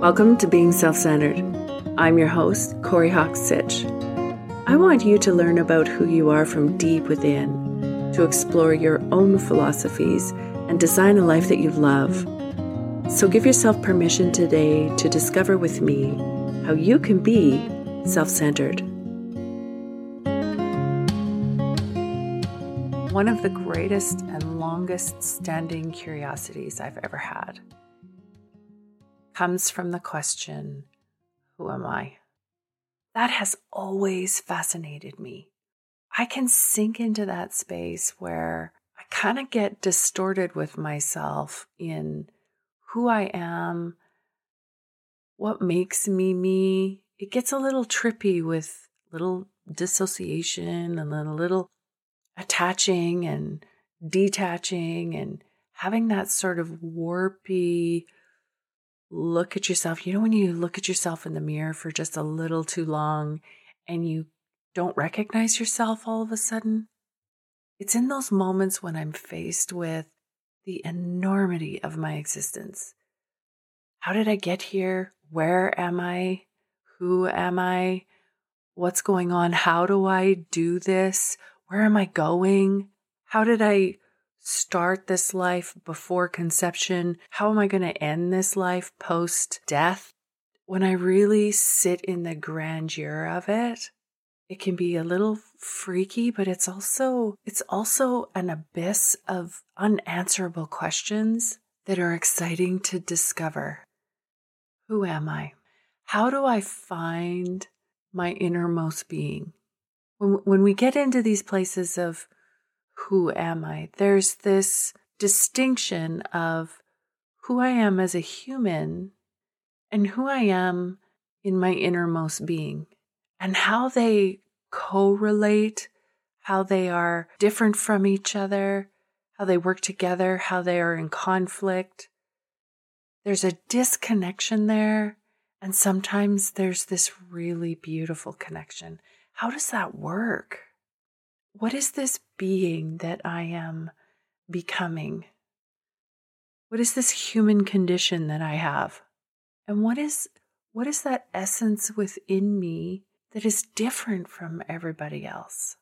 Welcome to Being Self Centered. I'm your host, Kori Hawk Sych. I want you to learn about who you are from deep within, to explore your own philosophies, and design a life that you love. So give yourself permission today to discover with me how you can be self centered. One of the greatest and longest standing curiosities I've ever had comes from the question Who am I? That has always fascinated me. I can sink into that space where I kind of get distorted with myself in who I am, what makes me me. It gets a little trippy with little dissociation and then a little attaching and detaching and having that sort of warpy look at yourself. You know, when you look at yourself in the mirror for just a little too long and you don't recognize yourself all of a sudden? It's in those moments when I'm faced with the enormity of my existence. How did I get here? Where am I? Who am I? What's going on? How do I do this? Where am I going? How did I start this life before conception? How am I going to end this life post death? When I really sit in the grandeur of it, it can be a little freaky, but it's also it's also an abyss of unanswerable questions that are exciting to discover. Who am I? How do I find my innermost being? When when we get into these places of who am I? There's this distinction of who I am as a human and who I am in my innermost being and how they correlate, how they are different from each other, how they work together, how they are in conflict. There's a disconnection there, and sometimes there's this really beautiful connection. How does that work? What is this being that I am becoming? What is this human condition that I have? And what is what is that essence within me that is different from everybody else?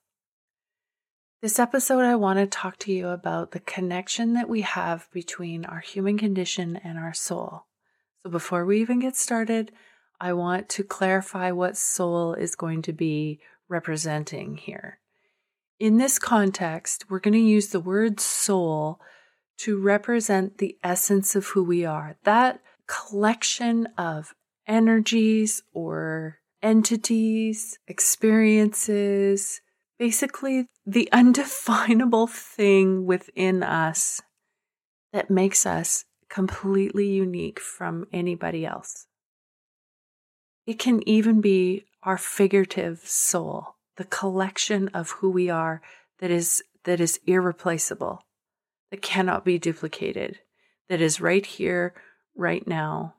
This episode, I want to talk to you about the connection that we have between our human condition and our soul. So, before we even get started, I want to clarify what soul is going to be representing here. In this context, we're going to use the word soul to represent the essence of who we are. That collection of energies or entities, experiences, basically the undefinable thing within us that makes us completely unique from anybody else. It can even be our figurative soul the collection of who we are that is that is irreplaceable, that cannot be duplicated, that is right here, right now,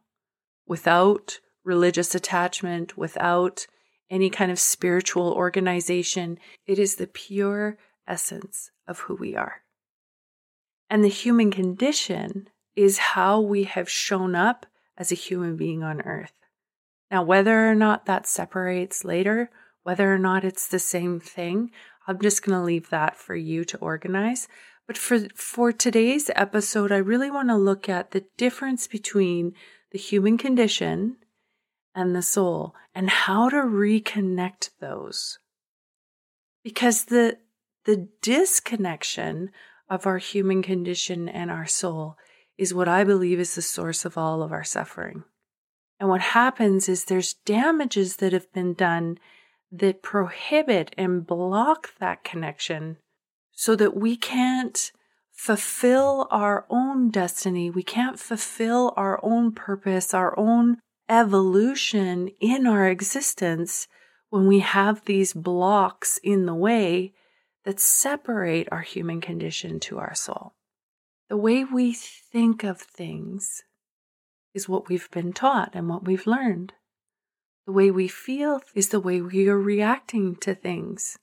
without religious attachment, without any kind of spiritual organization. It is the pure essence of who we are. And the human condition is how we have shown up as a human being on earth. Now, whether or not that separates later whether or not it's the same thing, I'm just going to leave that for you to organize. But for, for today's episode, I really want to look at the difference between the human condition and the soul and how to reconnect those. Because the, the disconnection of our human condition and our soul is what I believe is the source of all of our suffering. And what happens is there's damages that have been done that prohibit and block that connection so that we can't fulfill our own destiny. We can't fulfill our own purpose, our own evolution in our existence when we have these blocks in the way that separate our human condition to our soul. The way we think of things is what we've been taught and what we've learned. The way we feel is the way we are reacting to things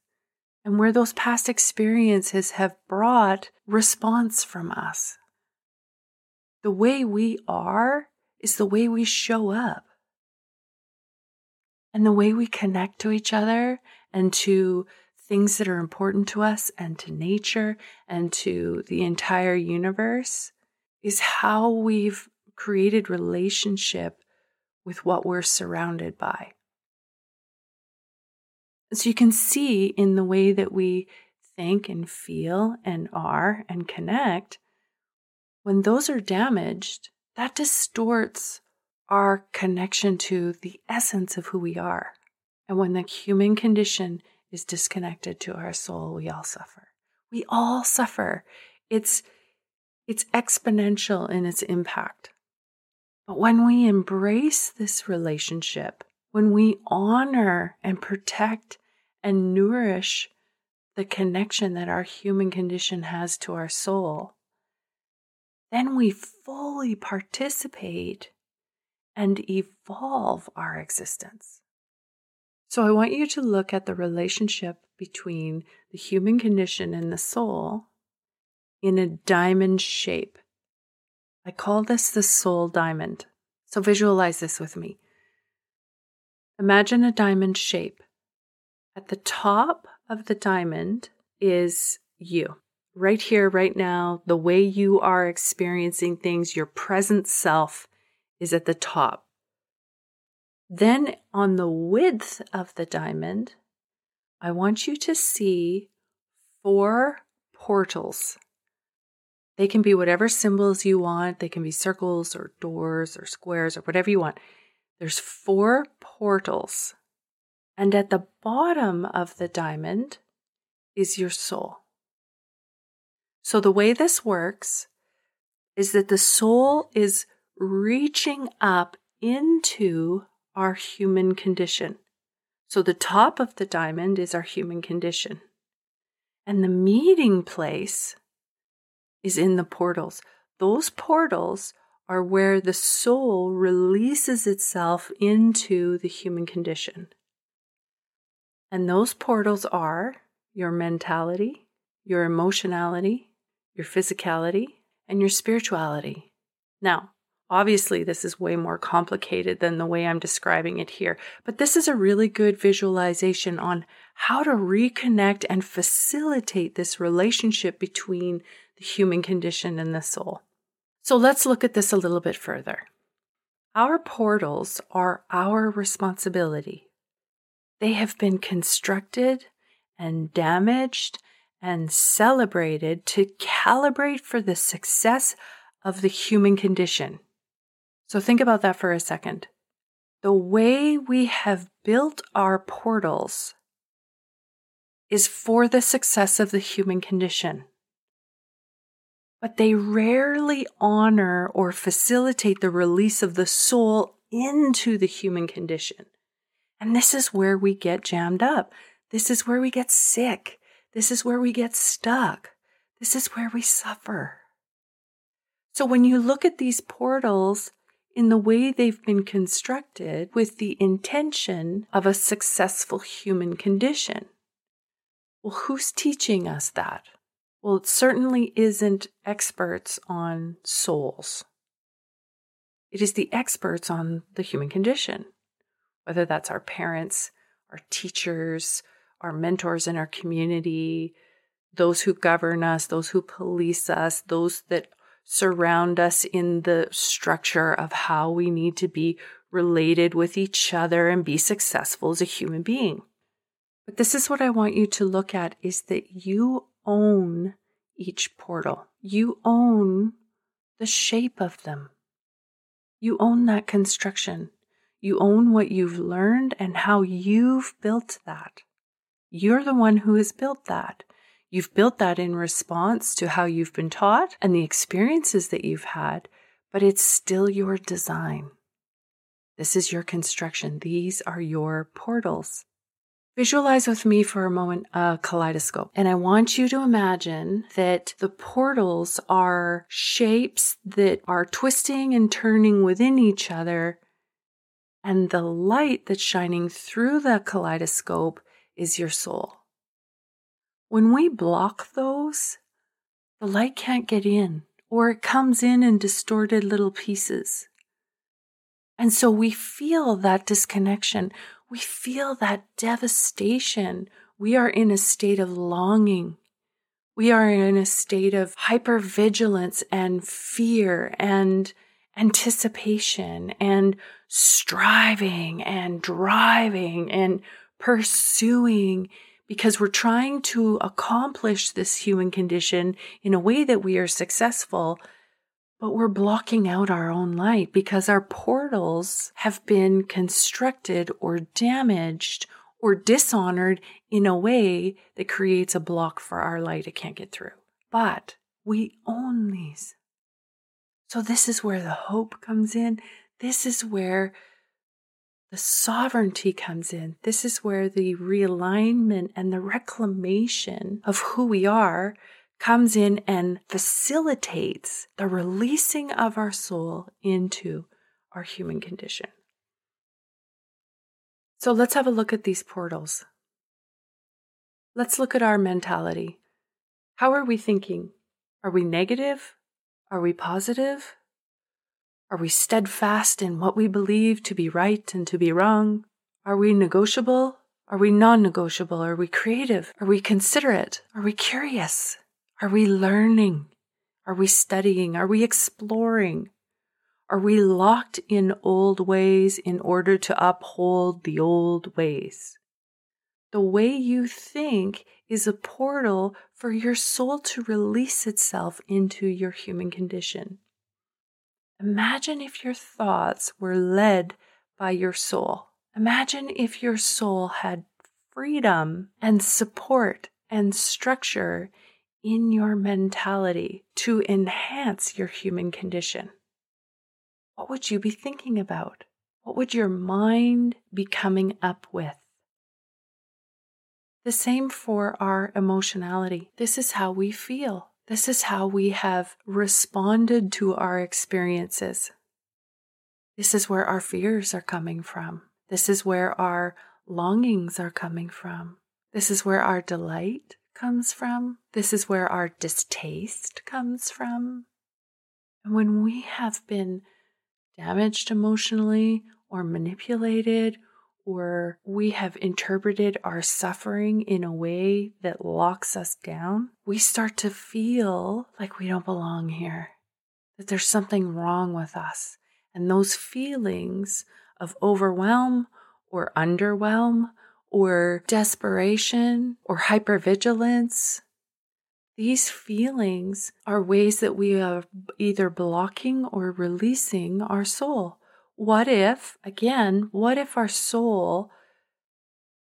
and where those past experiences have brought response from us. The way we are is the way we show up and the way we connect to each other and to things that are important to us and to nature and to the entire universe is how we've created relationship with what we're surrounded by. So you can see in the way that we think and feel and are and connect, when those are damaged, that distorts our connection to the essence of who we are. And when the human condition is disconnected to our soul, we all suffer. We all suffer. It's, it's exponential in its impact. But when we embrace this relationship, when we honor and protect and nourish the connection that our human condition has to our soul, then we fully participate and evolve our existence. So I want you to look at the relationship between the human condition and the soul in a diamond shape. I call this the soul diamond. So visualize this with me. Imagine a diamond shape. At the top of the diamond is you. Right here, right now, the way you are experiencing things, your present self is at the top. Then on the width of the diamond, I want you to see four portals. They can be whatever symbols you want. They can be circles or doors or squares or whatever you want. There's four portals and at the bottom of the diamond is your soul. So, the way this works is that the soul is reaching up into our human condition. So, the top of the diamond is our human condition. And the meeting place is in the portals. Those portals are where the soul releases itself into the human condition. And those portals are your mentality, your emotionality, your physicality, and your spirituality. Now, obviously, this is way more complicated than the way I'm describing it here, but this is a really good visualization on how to reconnect and facilitate this relationship between the human condition and the soul. So let's look at this a little bit further. Our portals are our responsibility. They have been constructed and damaged and celebrated to calibrate for the success of the human condition. So think about that for a second. The way we have built our portals is for the success of the human condition. But they rarely honor or facilitate the release of the soul into the human condition. And this is where we get jammed up. This is where we get sick. This is where we get stuck. This is where we suffer. So when you look at these portals in the way they've been constructed with the intention of a successful human condition, well, who's teaching us that? Well, it certainly isn't experts on souls. It is the experts on the human condition whether that's our parents, our teachers, our mentors in our community, those who govern us, those who police us, those that surround us in the structure of how we need to be related with each other and be successful as a human being. But this is what I want you to look at is that you own each portal. You own the shape of them. You own that construction. You own what you've learned and how you've built that. You're the one who has built that. You've built that in response to how you've been taught and the experiences that you've had, but it's still your design. This is your construction. These are your portals. Visualize with me for a moment a kaleidoscope. And I want you to imagine that the portals are shapes that are twisting and turning within each other and the light that's shining through the kaleidoscope is your soul. When we block those, the light can't get in, or it comes in in distorted little pieces. And so we feel that disconnection. We feel that devastation. We are in a state of longing. We are in a state of hypervigilance and fear and anticipation and striving and driving and pursuing because we're trying to accomplish this human condition in a way that we are successful, but we're blocking out our own light because our portals have been constructed or damaged or dishonored in a way that creates a block for our light it can't get through. But we own these. So, this is where the hope comes in. This is where the sovereignty comes in. This is where the realignment and the reclamation of who we are comes in and facilitates the releasing of our soul into our human condition. So let's have a look at these portals. Let's look at our mentality. How are we thinking? Are we negative? Are we positive? Are we steadfast in what we believe to be right and to be wrong? Are we negotiable? Are we non negotiable? Are we creative? Are we considerate? Are we curious? Are we learning? Are we studying? Are we exploring? Are we locked in old ways in order to uphold the old ways? The way you think is a portal for your soul to release itself into your human condition. Imagine if your thoughts were led by your soul. Imagine if your soul had freedom and support and structure in your mentality to enhance your human condition. What would you be thinking about? What would your mind be coming up with? The same for our emotionality. This is how we feel. This is how we have responded to our experiences. This is where our fears are coming from. This is where our longings are coming from. This is where our delight comes from. This is where our distaste comes from. And when we have been damaged emotionally or manipulated or we have interpreted our suffering in a way that locks us down, we start to feel like we don't belong here, that there's something wrong with us. And those feelings of overwhelm or underwhelm or desperation or hypervigilance, these feelings are ways that we are either blocking or releasing our soul. What if, again, what if our soul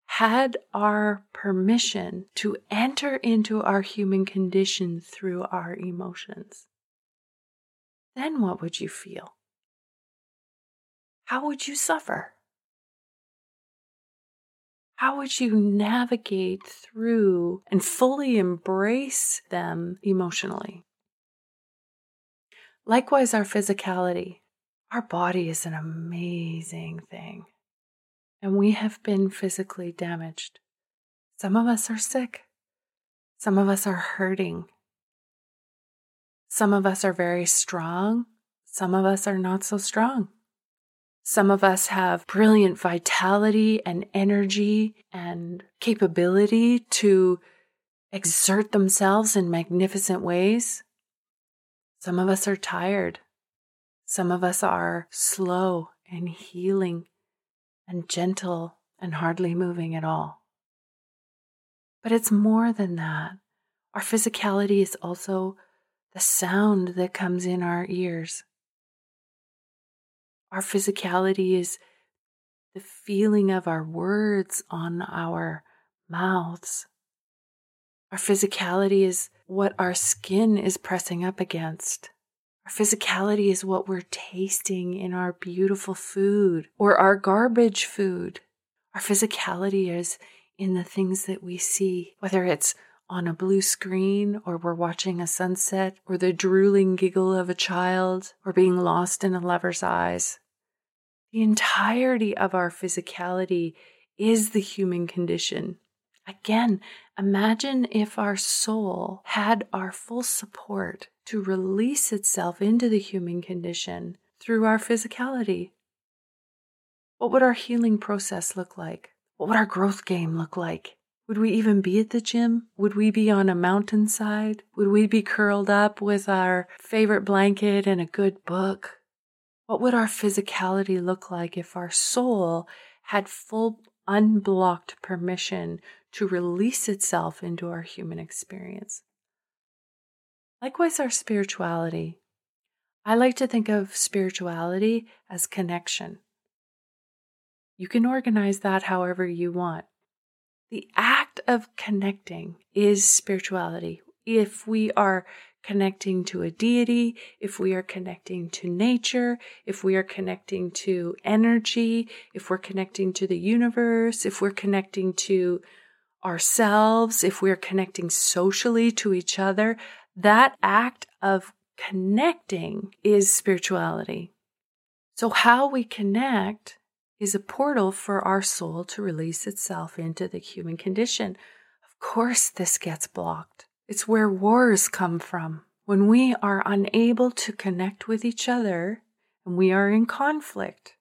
had our permission to enter into our human condition through our emotions? Then what would you feel? How would you suffer? How would you navigate through and fully embrace them emotionally? Likewise, our physicality. Our body is an amazing thing, and we have been physically damaged. Some of us are sick, some of us are hurting, some of us are very strong, some of us are not so strong. Some of us have brilliant vitality and energy and capability to exert themselves in magnificent ways. Some of us are tired. Some of us are slow and healing and gentle and hardly moving at all. But it's more than that. Our physicality is also the sound that comes in our ears. Our physicality is the feeling of our words on our mouths. Our physicality is what our skin is pressing up against. Our physicality is what we're tasting in our beautiful food or our garbage food. Our physicality is in the things that we see, whether it's on a blue screen or we're watching a sunset or the drooling giggle of a child or being lost in a lover's eyes. The entirety of our physicality is the human condition. Again, imagine if our soul had our full support to release itself into the human condition through our physicality. What would our healing process look like? What would our growth game look like? Would we even be at the gym? Would we be on a mountainside? Would we be curled up with our favorite blanket and a good book? What would our physicality look like if our soul had full unblocked permission to release itself into our human experience? Likewise, our spirituality. I like to think of spirituality as connection. You can organize that however you want. The act of connecting is spirituality. If we are connecting to a deity, if we are connecting to nature, if we are connecting to energy, if we're connecting to the universe, if we're connecting to ourselves, if we're connecting socially to each other, that act of connecting is spirituality. So, how we connect is a portal for our soul to release itself into the human condition. Of course, this gets blocked. It's where wars come from. When we are unable to connect with each other and we are in conflict,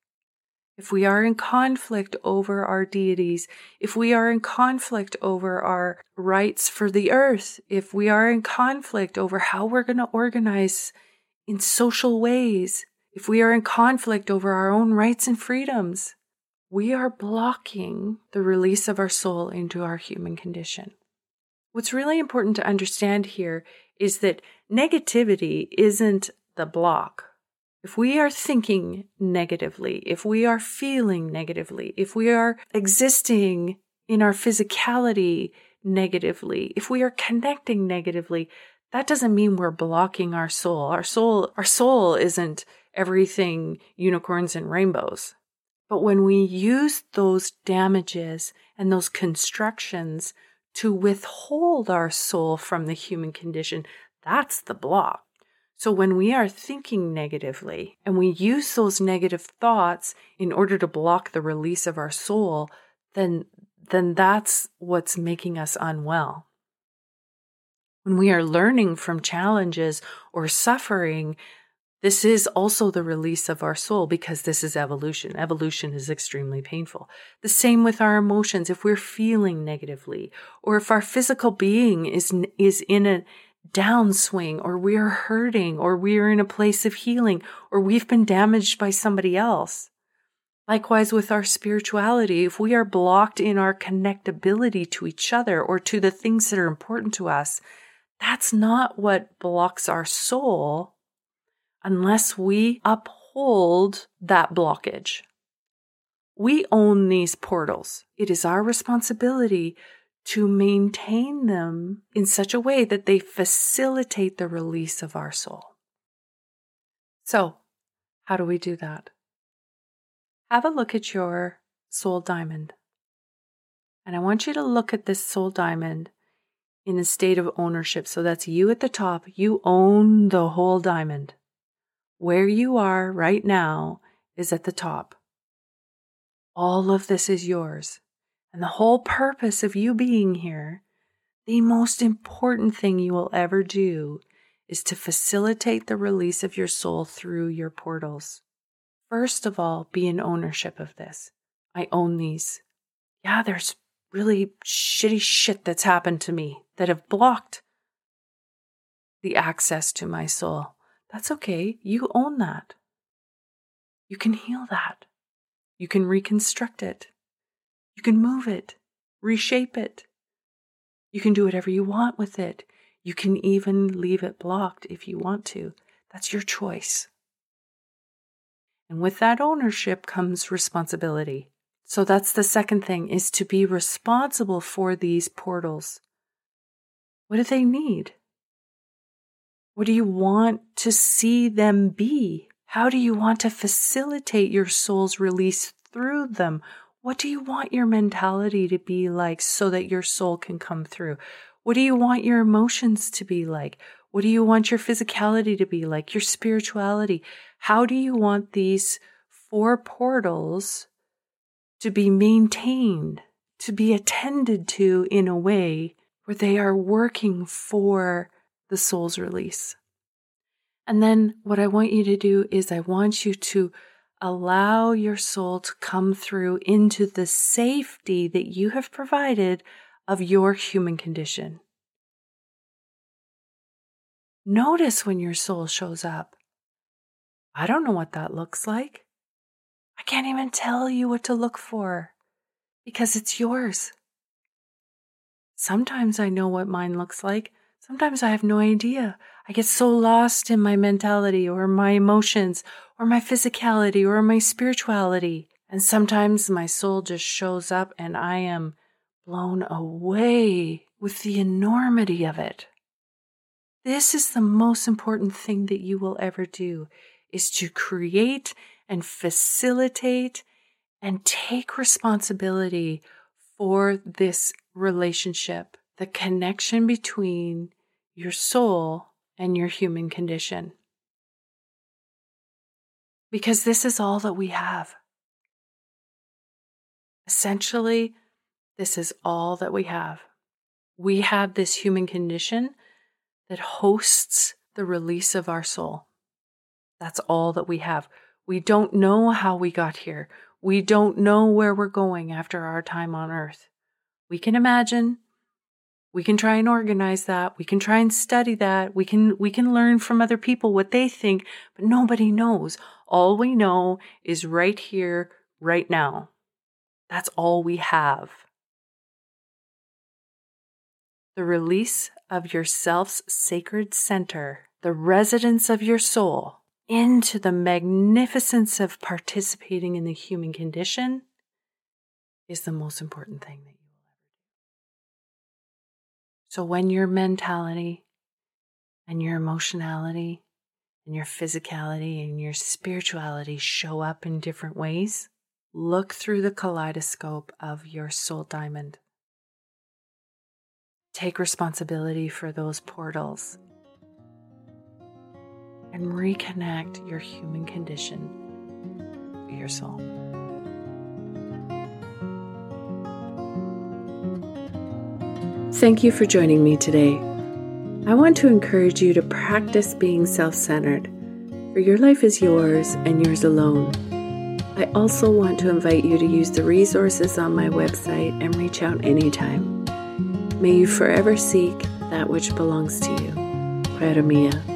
if we are in conflict over our deities, if we are in conflict over our rights for the earth, if we are in conflict over how we're going to organize in social ways, if we are in conflict over our own rights and freedoms, we are blocking the release of our soul into our human condition. What's really important to understand here is that negativity isn't the block if we are thinking negatively, if we are feeling negatively, if we are existing in our physicality negatively, if we are connecting negatively, that doesn't mean we're blocking our soul. Our soul, our soul isn't everything unicorns and rainbows. But when we use those damages and those constructions to withhold our soul from the human condition, that's the block. So when we are thinking negatively and we use those negative thoughts in order to block the release of our soul, then then that's what's making us unwell. When we are learning from challenges or suffering, this is also the release of our soul because this is evolution. Evolution is extremely painful. The same with our emotions. If we're feeling negatively or if our physical being is, is in a downswing or we're hurting or we're in a place of healing or we've been damaged by somebody else. Likewise, with our spirituality, if we are blocked in our connectability to each other or to the things that are important to us, that's not what blocks our soul unless we uphold that blockage. We own these portals. It is our responsibility to maintain them in such a way that they facilitate the release of our soul. So, how do we do that? Have a look at your soul diamond. And I want you to look at this soul diamond in a state of ownership. So that's you at the top. You own the whole diamond. Where you are right now is at the top. All of this is yours. And the whole purpose of you being here, the most important thing you will ever do is to facilitate the release of your soul through your portals. First of all, be in ownership of this. I own these. Yeah, there's really shitty shit that's happened to me that have blocked the access to my soul. That's okay. You own that. You can heal that. You can reconstruct it. You can move it, reshape it. You can do whatever you want with it. You can even leave it blocked if you want to. That's your choice. And with that ownership comes responsibility. So that's the second thing is to be responsible for these portals. What do they need? What do you want to see them be? How do you want to facilitate your soul's release through them? What do you want your mentality to be like so that your soul can come through? What do you want your emotions to be like? What do you want your physicality to be like? Your spirituality? How do you want these four portals to be maintained, to be attended to in a way where they are working for the soul's release? And then what I want you to do is I want you to allow your soul to come through into the safety that you have provided of your human condition. Notice when your soul shows up. I don't know what that looks like. I can't even tell you what to look for because it's yours. Sometimes I know what mine looks like. Sometimes I have no idea. I get so lost in my mentality or my emotions or my physicality or my spirituality. And sometimes my soul just shows up and I am blown away with the enormity of it. This is the most important thing that you will ever do is to create and facilitate and take responsibility for this relationship, the connection between your soul and your human condition. Because this is all that we have. Essentially, this is all that we have. We have this human condition that hosts the release of our soul. That's all that we have. We don't know how we got here. We don't know where we're going after our time on earth. We can imagine. We can try and organize that. We can try and study that. We can, we can learn from other people what they think, but nobody knows. All we know is right here, right now. That's all we have. The release of your self's sacred center, the residence of your soul, into the magnificence of participating in the human condition is the most important thing that So when your mentality and your emotionality and your physicality and your spirituality show up in different ways, look through the kaleidoscope of your soul diamond Take responsibility for those portals and reconnect your human condition to your soul. Thank you for joining me today. I want to encourage you to practice being self centered, for your life is yours and yours alone. I also want to invite you to use the resources on my website and reach out anytime. May you forever seek that which belongs to you. Mia.